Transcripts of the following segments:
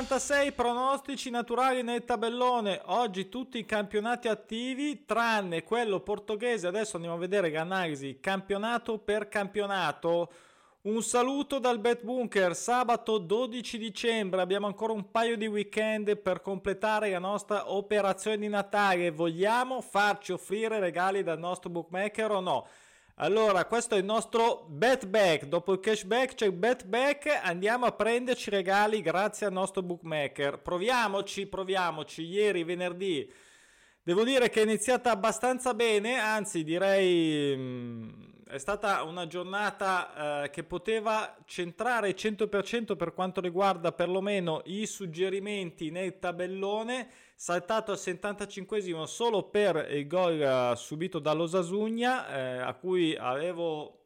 66 pronostici naturali nel tabellone, oggi tutti i campionati attivi tranne quello portoghese, adesso andiamo a vedere l'analisi. Campionato per campionato. Un saluto dal Bet Bunker, sabato 12 dicembre, abbiamo ancora un paio di weekend per completare la nostra operazione di Natale, vogliamo farci offrire regali dal nostro bookmaker o no? Allora, questo è il nostro bet back. Dopo il cashback c'è il bet back. Andiamo a prenderci regali grazie al nostro bookmaker. Proviamoci, proviamoci. Ieri, venerdì, devo dire che è iniziata abbastanza bene. Anzi, direi mm, è stata una giornata eh, che poteva centrare 100% per quanto riguarda perlomeno i suggerimenti nel tabellone saltato al 75 solo per il gol eh, subito dall'Osasugna eh, a cui avevo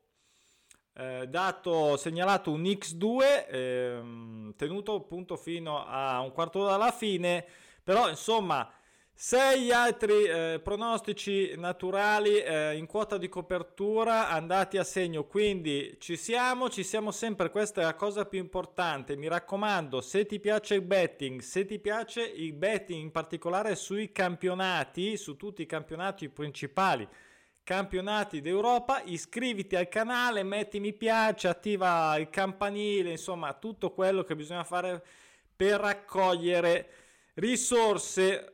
eh, dato, segnalato un X2 ehm, tenuto appunto fino a un quarto d'ora alla fine. Però insomma sei altri eh, pronostici naturali eh, in quota di copertura andati a segno, quindi ci siamo, ci siamo sempre, questa è la cosa più importante. Mi raccomando, se ti piace il betting, se ti piace il betting in particolare sui campionati, su tutti i campionati principali, campionati d'Europa, iscriviti al canale, metti mi piace, attiva il campanile, insomma tutto quello che bisogna fare per raccogliere risorse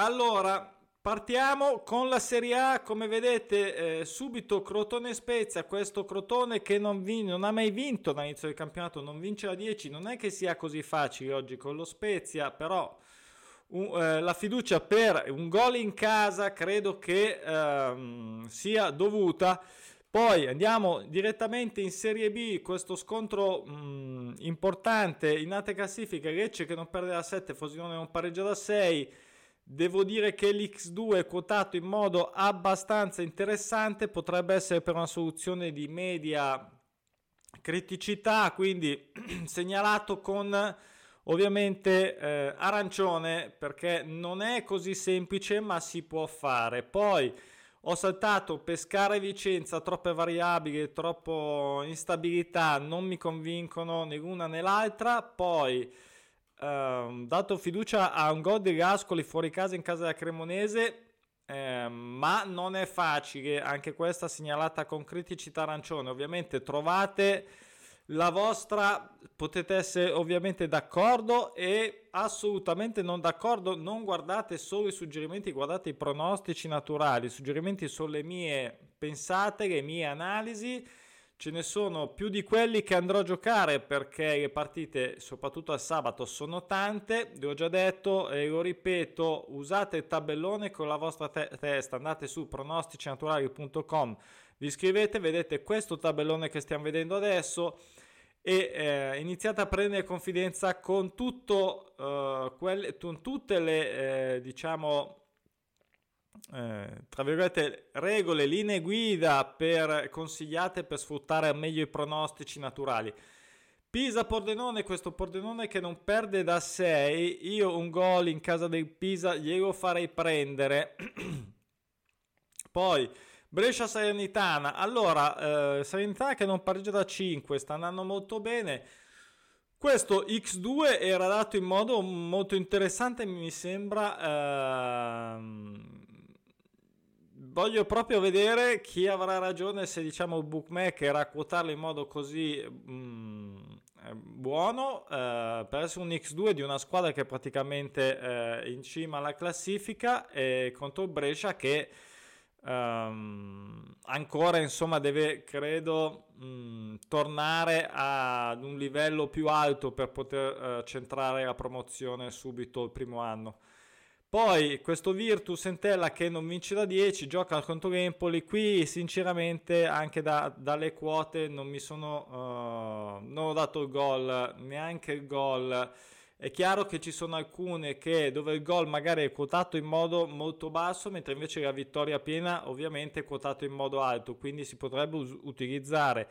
allora, partiamo con la Serie A, come vedete eh, subito Crotone Spezia, questo Crotone che non, vin- non ha mai vinto dall'inizio del campionato, non vince la 10, non è che sia così facile oggi con lo Spezia, però un, eh, la fiducia per un gol in casa credo che ehm, sia dovuta. Poi andiamo direttamente in Serie B, questo scontro mh, importante. In alta classifica, Lecce che non perde da 7, Frosinone non pareggia da 6, Devo dire che l'X2 è quotato in modo abbastanza interessante, potrebbe essere per una soluzione di media criticità, quindi segnalato con ovviamente eh, arancione perché non è così semplice ma si può fare. Poi ho saltato Pescara e Vicenza, troppe variabili, troppo instabilità, non mi convincono né l'una né l'altra. Poi ehm, dato fiducia a un gol di Gascoli fuori casa in casa della Cremonese, eh, ma non è facile, anche questa segnalata con criticità arancione. Ovviamente trovate la vostra, potete essere ovviamente d'accordo e assolutamente non d'accordo. Non guardate solo i suggerimenti, guardate i pronostici naturali. I suggerimenti sono le mie pensate, le mie analisi ce ne sono più di quelli che andrò a giocare perché le partite, soprattutto al sabato, sono tante. Vi ho già detto e lo ripeto: usate il tabellone con la vostra te- testa. Andate su pronosticinaturali.com, vi iscrivete, vedete questo tabellone che stiamo vedendo adesso e eh, iniziate a prendere confidenza con, tutto, uh, quelle, con tutte le eh, diciamo eh, tra virgolette, regole, linee guida per, consigliate per sfruttare al meglio i pronostici naturali. Pisa Pordenone, questo Pordenone che non perde da 6, io un gol in casa del Pisa glielo farei prendere. Poi Brescia Salernitana, allora eh, Salernitana che non pareggia da 5, sta andando molto bene. Questo X2 era dato in modo molto interessante, mi sembra. Ehm, voglio proprio vedere chi avrà ragione se diciamo il bookmaker a quotarlo in modo così mm, eh, buono. Eh, per essere un X2 di una squadra che è praticamente eh, in cima alla classifica e contro Brescia che um, ancora insomma deve credo mh, mm, tornare ad un livello più alto per poter uh, centrare la promozione subito il primo anno poi questo Virtus Entella che non vince da 10, gioca contro Empoli. Qui sinceramente anche da, dalle quote non mi sono... Uh, non ho dato il gol, neanche il gol. È chiaro che ci sono alcune che, dove il gol magari è quotato in modo molto basso, mentre invece la vittoria piena ovviamente è quotato in modo alto, quindi si potrebbe us- utilizzare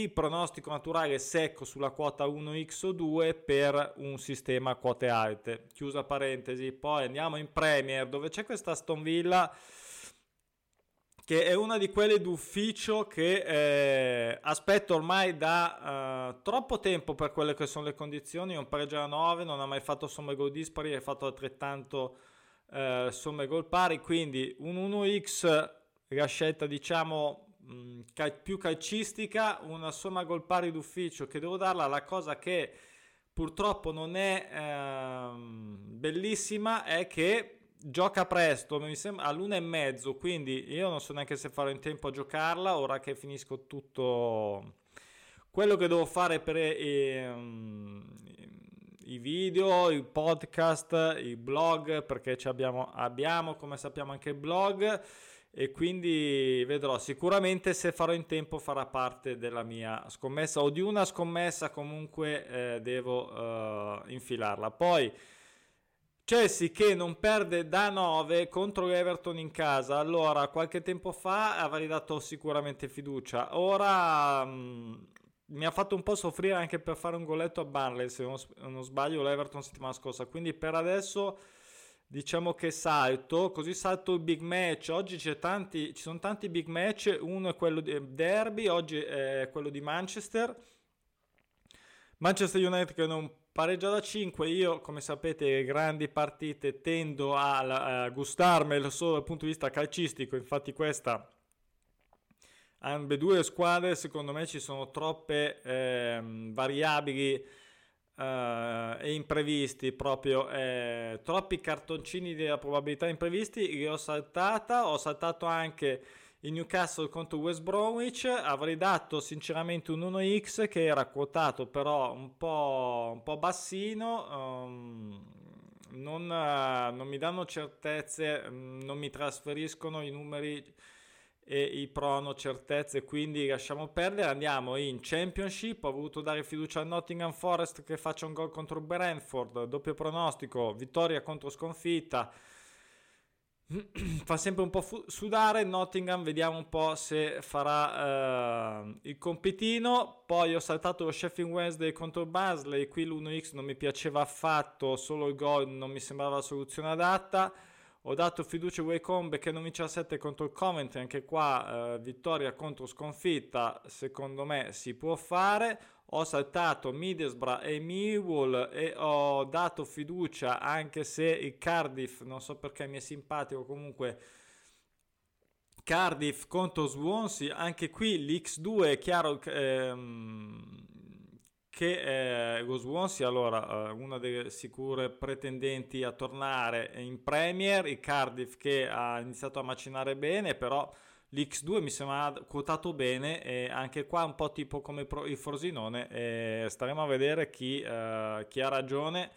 il pronostico naturale secco sulla quota 1x o 2 per un sistema a quote alte. Chiusa parentesi, poi andiamo in Premier dove c'è questa Aston Villa che è una di quelle d'ufficio che eh, aspetto ormai da uh, troppo tempo per quelle che sono le condizioni. Un pareggio a 9, non ha mai fatto somme gol dispari, ha fatto altrettanto uh, somme gol pari, quindi un 1x, la scelta diciamo mh, mm, cal- più calcistica, una somma gol pari d'ufficio che devo darla, la cosa che purtroppo non è uh, bellissima è che gioca presto, mi sembra all'una e mezzo, quindi io non so neanche se farò in tempo a giocarla ora che finisco tutto quello che devo fare per eh, i video, i podcast, i blog, perché abbiamo, abbiamo, come sappiamo, anche il blog e quindi vedrò sicuramente se farò in tempo farà parte della mia scommessa o di una scommessa comunque eh, devo uh, infilarla poi Chelsea che non perde da 9 contro l'Everton in casa. Allora, qualche tempo fa avrei dato sicuramente fiducia. Ora mh, mm, mi ha fatto un po' soffrire anche per fare un goletto a Burnley, se non, non sbaglio, l'Everton settimana scorsa. Quindi per adesso diciamo che salto, così salto il big match. Oggi tanti, ci sono tanti big match, uno è quello di Derby, oggi è quello di Manchester. Manchester United che non pareggia da 5 io come sapete grandi partite tendo a, a gustarmelo solo dal punto di vista calcistico infatti questa ambedue squadre secondo me ci sono troppe eh, variabili eh, e imprevisti proprio eh, troppi cartoncini della probabilità imprevisti. Li ho saltata ho saltato anche il Newcastle contro West Bromwich. Avrei dato sinceramente un 1x che era quotato però un po', un po bassino. Um, non, uh, non, mi danno certezze non mi trasferiscono i numeri e i prono certezze quindi lasciamo perdere. Andiamo in Championship ho voluto dare fiducia a Nottingham Forest che faccia un gol contro Brentford doppio pronostico vittoria contro sconfitta. Fa sempre un po' fu- sudare Nottingham vediamo un po' se farà uh, il compitino. Poi ho saltato lo Sheffield Wednesday contro Basley qui l'1x non mi piaceva affatto solo il gol non mi sembrava la soluzione adatta ho dato fiducia a Wycombe che non vince a 7 contro il Coventry anche qua uh, vittoria contro sconfitta secondo me si può fare. Ho saltato Middlesbrough e Millwall e ho dato fiducia anche se il Cardiff non so perché mi è simpatico comunque Cardiff contro Swansea anche qui l'X2 è chiaro ehm, che eh, lo Swansea allora eh, una delle sicure pretendenti a tornare in Premier il Cardiff che ha iniziato a macinare bene però L'X2 mi sembra quotato bene e anche qua un po' tipo come il Frosinone e staremo a vedere chi, uh, chi ha ragione.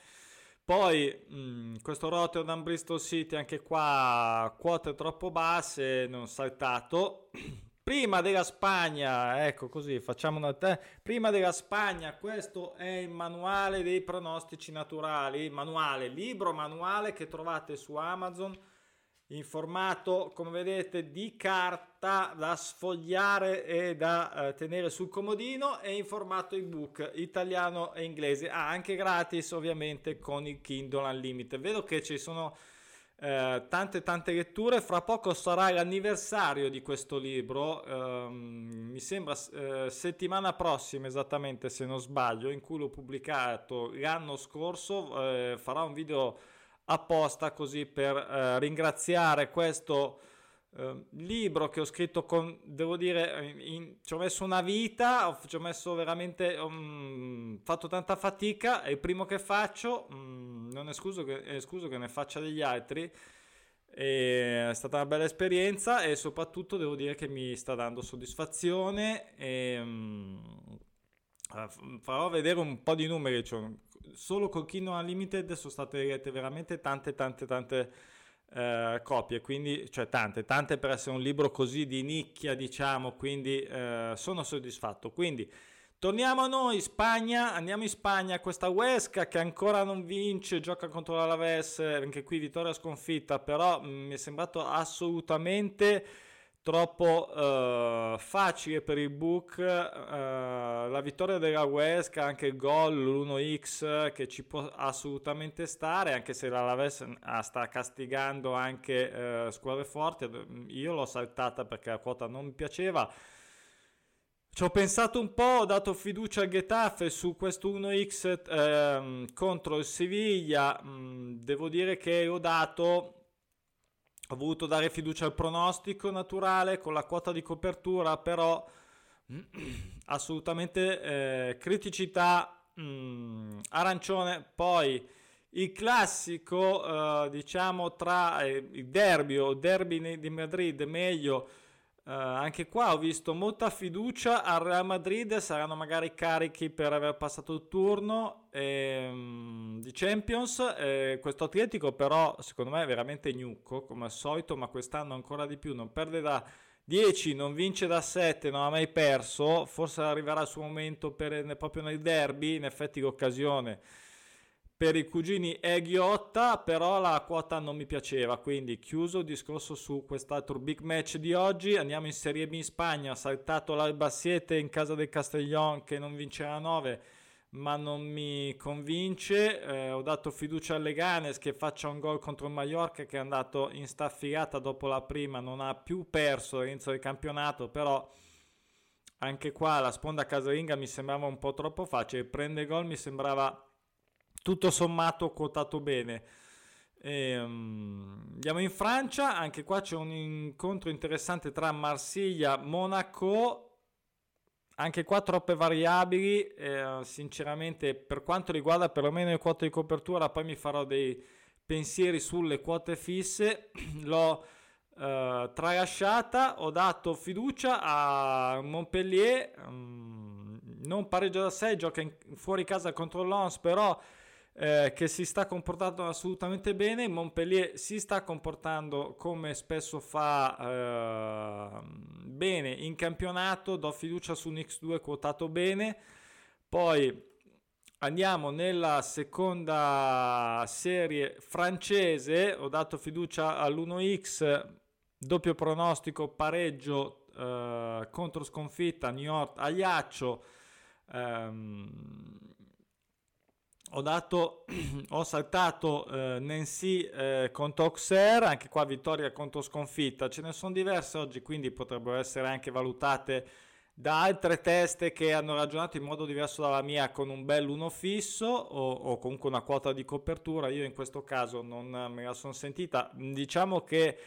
Poi mh, mm, questo Rotterdam Bristol City anche qua quote troppo basse, non saltato. Prima della Spagna, ecco così, facciamo una te. Prima della Spagna, questo è il manuale dei pronostici naturali, manuale, libro manuale che trovate su Amazon in formato come vedete di carta da sfogliare e da eh, tenere sul comodino e in formato ebook italiano e inglese ah, anche gratis ovviamente con il Kindle Unlimited vedo che ci sono eh, tante tante letture. Fra poco sarà l'anniversario di questo libro. Ehm, mi sembra eh, settimana prossima esattamente se non sbaglio in cui l'ho pubblicato l'anno scorso. Eh, farà un video apposta così per eh, ringraziare questo eh, libro che ho scritto con, devo dire, in, ci ho messo una vita, ho, ci ho messo veramente, um, fatto tanta fatica, è il primo che faccio, um, non escluso che, escluso che ne faccia degli altri, è stata una bella esperienza e soprattutto devo dire che mi sta dando soddisfazione e um, farò vedere un po' di numeri, cioè solo col Kino Unlimited sono state lette veramente tante tante tante eh, copie, quindi cioè tante, tante per essere un libro così di nicchia, diciamo, quindi eh, sono soddisfatto. Quindi torniamo a noi, Spagna, andiamo in Spagna, questa Huesca che ancora non vince, gioca contro l'Alaves, anche qui vittoria sconfitta, però mh, mm, mi è sembrato assolutamente troppo uh, facile per il book uh, la vittoria della Huesca anche il gol l'1x che ci può assolutamente stare anche se la Laves sta castigando anche uh, squadre forti io l'ho saltata perché la quota non mi piaceva ci ho pensato un po', ho dato fiducia al Getafe su questo 1x ehm, contro il Siviglia. Mm, devo dire che ho dato, ho voluto dare fiducia al pronostico naturale con la quota di copertura, però assolutamente eh, criticità mm, arancione. Poi il classico, eh, diciamo, tra eh, il derby o derby di Madrid, meglio Uh, anche qua ho visto molta fiducia al Real Madrid, saranno magari carichi per aver passato il turno ehm, di Champions. Eh, questo Atletico però secondo me è veramente gnucco come al solito, ma quest'anno ancora di più, non perde da 10, non vince da 7, non ha mai perso, forse arriverà il suo momento per, proprio nel derby, in effetti l'occasione per i cugini è ghiotta, però la quota non mi piaceva, quindi chiuso il discorso su quest'altro big match di oggi. Andiamo in Serie B in Spagna, saltato l'Albassiete in casa del Castellón che non vincerà 9, ma non mi convince. Eh, ho dato fiducia alle Ganes che faccia un gol contro il Mallorca che è andato in staffilata dopo la prima, non ha più perso all'inizio del campionato, però anche qua la sponda casalinga mi sembrava un po' troppo facile, prende gol mi sembrava tutto sommato quotato bene. E, um, andiamo in Francia, anche qua c'è un incontro interessante tra Marsiglia e Monaco. Anche qua troppe variabili, eh, sinceramente per quanto riguarda perlomeno le quote di copertura, poi mi farò dei pensieri sulle quote fisse. L'ho eh, tralasciata, ho dato fiducia a Montpellier, um, non pareggio da 6, gioca in, fuori casa contro l'Ons, però eh, che si sta comportando assolutamente bene. Montpellier si sta comportando come spesso fa eh, bene in campionato. Do fiducia su un X2 quotato bene. Poi andiamo nella seconda serie francese. Ho dato fiducia all'1X, doppio pronostico, pareggio eh, contro sconfitta New York Agliaccio. Um, ho, dato, ho saltato eh, Nancy eh, contro Auxerre, anche qua vittoria contro sconfitta, ce ne sono diverse oggi, quindi potrebbero essere anche valutate da altre teste che hanno ragionato in modo diverso dalla mia con un bel uno fisso o, o comunque una quota di copertura, io in questo caso non me la sono sentita, diciamo che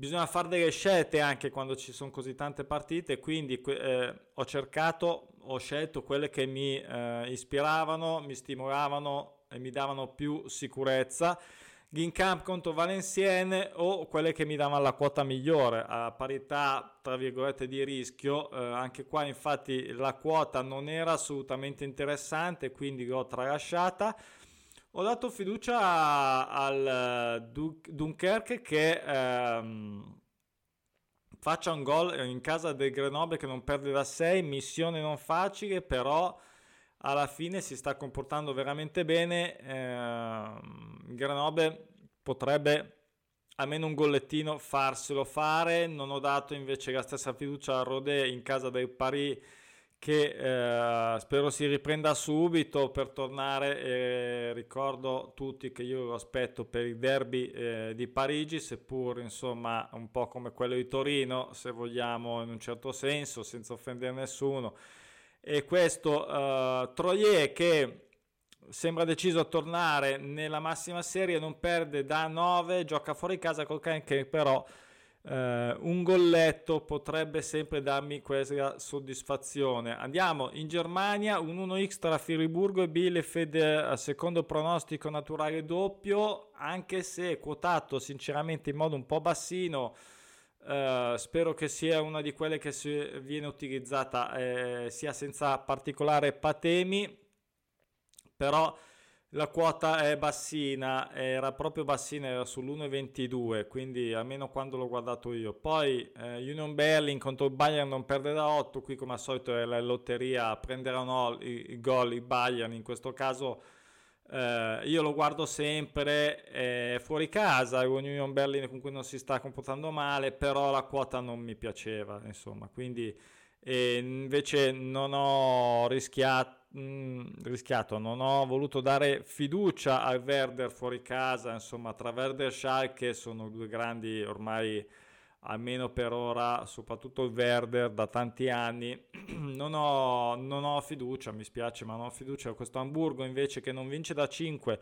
bisogna fare delle scelte anche quando ci sono così tante partite, quindi eh, ho cercato, ho scelto quelle che mi eh, ispiravano, mi stimolavano e mi davano più sicurezza. Gincamp contro Valenciennes o quelle che mi davano la quota migliore a parità tra virgolette di rischio. Eh, anche qua infatti la quota non era assolutamente interessante, quindi l'ho tralasciata. Ho dato fiducia al eh, Dunkerque che ehm, faccia un gol in casa del Grenoble che non perde da 6, missione non facile, però alla fine si sta comportando veramente bene. Eh, Grenoble potrebbe almeno un gollettino farselo fare. Non ho dato invece la stessa fiducia a Rodé in casa del Paris che eh, spero si riprenda subito per tornare e ricordo tutti che io lo aspetto per il derby eh, di Parigi seppur insomma un po' come quello di Torino se vogliamo in un certo senso senza offendere nessuno. E questo eh, Troyer che sembra deciso a tornare nella massima serie non perde da 9 gioca fuori casa col Caen che però Uh, un golletto potrebbe sempre darmi questa soddisfazione. Andiamo in Germania, un 1x tra Firiburgo e Bielefeld a secondo pronostico naturale doppio, anche se quotato sinceramente in modo un po' bassino. Uh, spero che sia una di quelle che viene utilizzata eh, sia senza particolare patemi, però la quota è bassina, era proprio bassina, era sull'1,22, quindi almeno quando l'ho guardato io. Poi eh, Union Berlin contro il Bayern non perde da 8, qui come al solito è la lotteria, prenderanno il gol i Bayern, in questo caso eh, io lo guardo sempre eh, fuori casa, Union Berlin con cui non si sta comportando male, però la quota non mi piaceva, insomma, quindi invece non ho rischiato mh, rischiato, non ho voluto dare fiducia al Werder fuori casa, insomma tra Werder e Schalke sono due grandi ormai almeno per ora, soprattutto il Werder da tanti anni, non ho, non ho fiducia, mi spiace ma non ho fiducia, questo Hamburgo invece che non vince da 5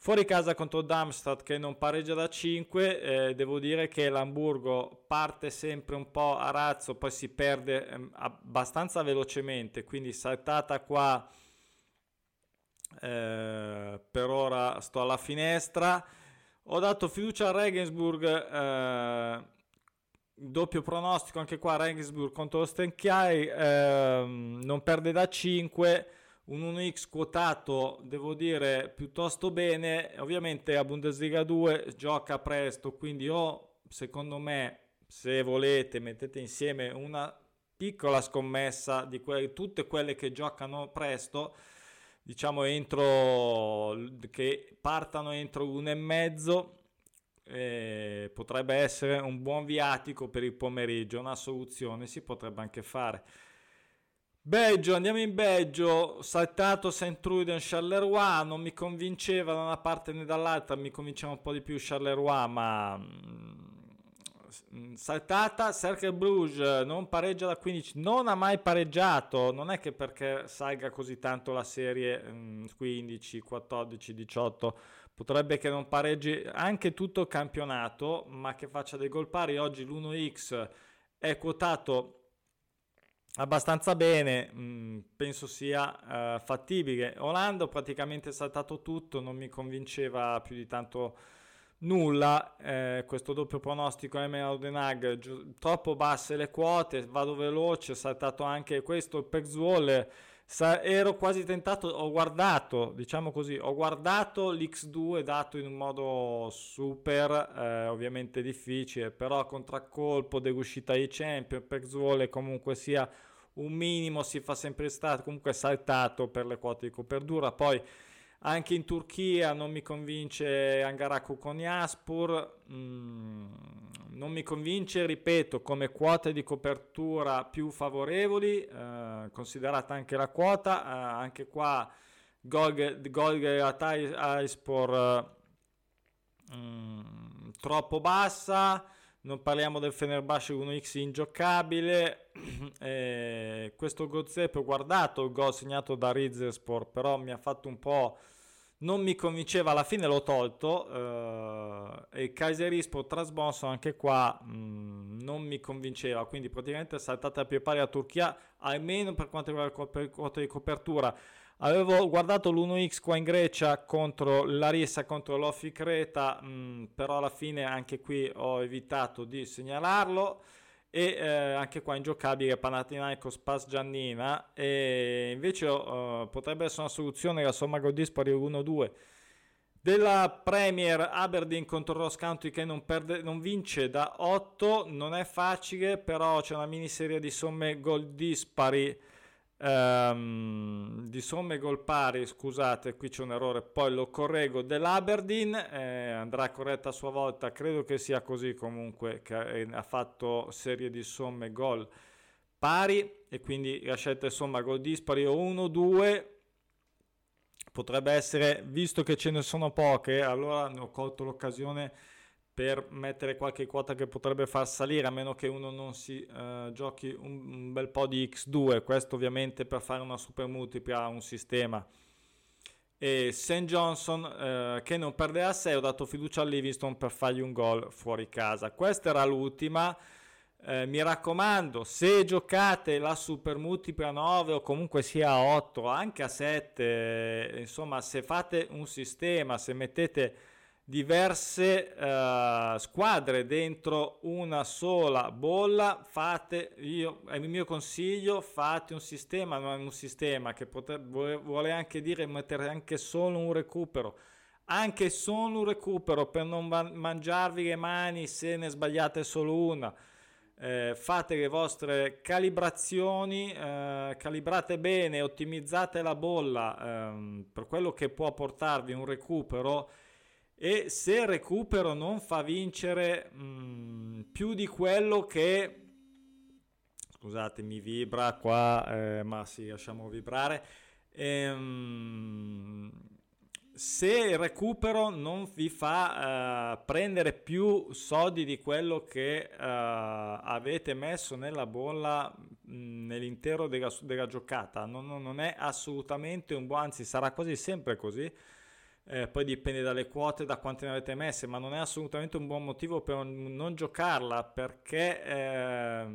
Fuori casa contro Darmstadt che non pareggia da 5, eh, devo dire che l'Hamburgo parte sempre un po' a razzo, poi si perde eh, abbastanza velocemente, quindi saltata qua eh, per ora sto alla finestra. Ho dato fiducia a Regensburg, eh, doppio pronostico anche qua Regensburg contro Stenchiai, ehm, non perde da 5 un 1x quotato, devo dire, piuttosto bene. Ovviamente a Bundesliga 2 gioca presto, quindi o secondo me, se volete, mettete insieme una piccola scommessa di que- tutte quelle che giocano presto, diciamo entro che partano entro un e mezzo. Eh, potrebbe essere un buon viatico per il pomeriggio, una soluzione si potrebbe anche fare. Belgio, andiamo in Belgio, saltato Saint-Truden Charleroi, non mi convinceva da una parte né dall'altra, mi convinceva un po' di più Charleroi, ma mm, saltata Cercle Bruges, non pareggia da 15, non ha mai pareggiato, non è che perché salga così tanto la serie 15, 14, 18, potrebbe che non pareggi anche tutto il campionato, ma che faccia dei gol pari, oggi l'1x è quotato abbastanza bene, mm, penso sia uh, fattibile. Orlando praticamente saltato tutto, non mi convinceva più di tanto nulla. Eh, questo doppio pronostico Emel Audenag, gi- troppo basse le quote, vado veloce, saltato anche questo, il Pexwall. Sa- ero quasi tentato, ho guardato, diciamo così, ho guardato l'X2 dato in un modo super, eh, ovviamente difficile, però contraccolpo dell'uscita ai champion, Pexwall comunque sia un minimo si fa sempre stato, comunque saltato per le quote di copertura. Poi anche in Turchia non mi convince Angaraku con Yaspur, mm, non mi convince, ripeto, come quote di copertura più favorevoli, eh, considerata anche la quota, eh, anche qua Golge Ataispor eh, mm, troppo bassa non parliamo del Fenerbahce 1x ingiocabile. eh, questo Gozzepe ho guardato il gol segnato da Rizerspor, però mi ha fatto un po'. Non mi convinceva, alla fine l'ho tolto. Eh, e Kaiserispor Trasbonso anche qua mh, mm, non mi convinceva, quindi praticamente è saltata a più pari a Turchia, almeno per quanto riguarda il quota di copertura. Avevo guardato l'1x qua in Grecia contro Larissa contro l'Offi Creta, mm, però alla fine anche qui ho evitato di segnalarlo. E eh, anche qua ingiocabile Panathinaikos Pass Giannina. E invece uh, potrebbe essere una soluzione la somma gol dispari 1-2 della Premier Aberdeen contro Ross County che non, perde, non vince da 8 non è facile però c'è una miniserie di somme gol dispari Um, di somme gol pari, scusate, qui c'è un errore, poi lo correggo dell'Aberdeen, eh, andrà corretta a sua volta, credo che sia così comunque, che ha fatto serie di somme gol pari e quindi la scelta è somma gol dispari o 1-2 potrebbe essere, visto che ce ne sono poche, allora ne ho colto l'occasione per mettere qualche quota che potrebbe far salire a meno che uno non si uh, giochi un, un, bel po' di x2 questo ovviamente per fare una super multipla un sistema e St. Johnson uh, che non perderà 6 ho dato fiducia a Livingston per fargli un gol fuori casa questa era l'ultima eh, mi raccomando, se giocate la super multipla 9 o comunque sia a 8, anche a 7, insomma, se fate un sistema, se mettete diverse uh, squadre dentro una sola bolla fate io è il mio consiglio fate un sistema non un sistema che potrebbe, vuole anche dire mettere anche solo un recupero. Anche solo un recupero per non mangiarvi le mani se ne sbagliate solo una. Eh, fate le vostre calibrazioni, eh, calibrate bene, ottimizzate la bolla ehm, per quello che può portarvi un recupero e se il recupero non fa vincere mh, mm, più di quello che scusate mi vibra qua eh, ma sì lasciamo vibrare. Ehm, se il recupero non vi fa uh, prendere più soldi di quello che uh, avete messo nella bolla mh, mm, nell'intero della, della giocata non, non, è assolutamente un buon anzi sarà quasi sempre così eh, poi dipende dalle quote, da quante ne avete messe, ma non è assolutamente un buon motivo per non giocarla perché, eh,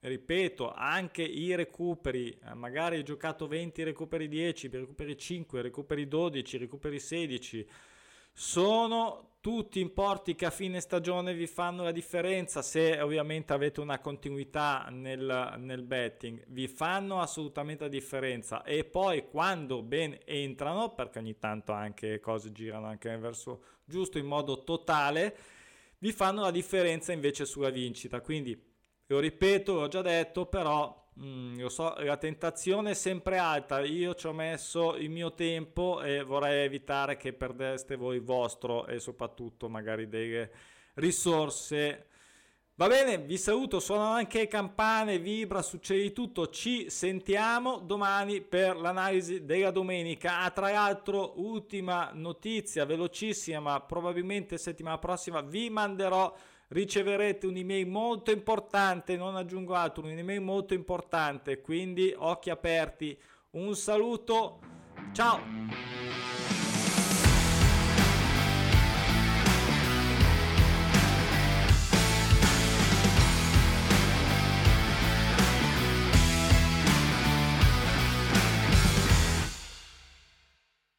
ripeto, anche i recuperi, eh, magari hai giocato 20, recuperi 10, recuperi 5, recuperi 12, recuperi 16, sono tutti importi che a fine stagione vi fanno la differenza se ovviamente avete una continuità nel, nel betting. Vi fanno assolutamente la differenza. E poi quando ben entrano perché ogni tanto anche cose girano anche verso giusto in modo totale vi fanno la differenza invece sulla vincita. Quindi lo ripeto l'ho già detto però Mm, lo so, la tentazione è sempre alta. Io ci ho messo il mio tempo e vorrei evitare che perdeste voi il vostro e soprattutto magari delle risorse. Va bene, vi saluto, suonano anche campane, vibra, succede di tutto. Ci sentiamo domani per l'analisi della domenica. Ah, tra l'altro, ultima notizia velocissima, ma probabilmente settimana prossima vi manderò riceverete un'email molto importante, non aggiungo altro, un'email molto importante, quindi occhi aperti. Un saluto, ciao!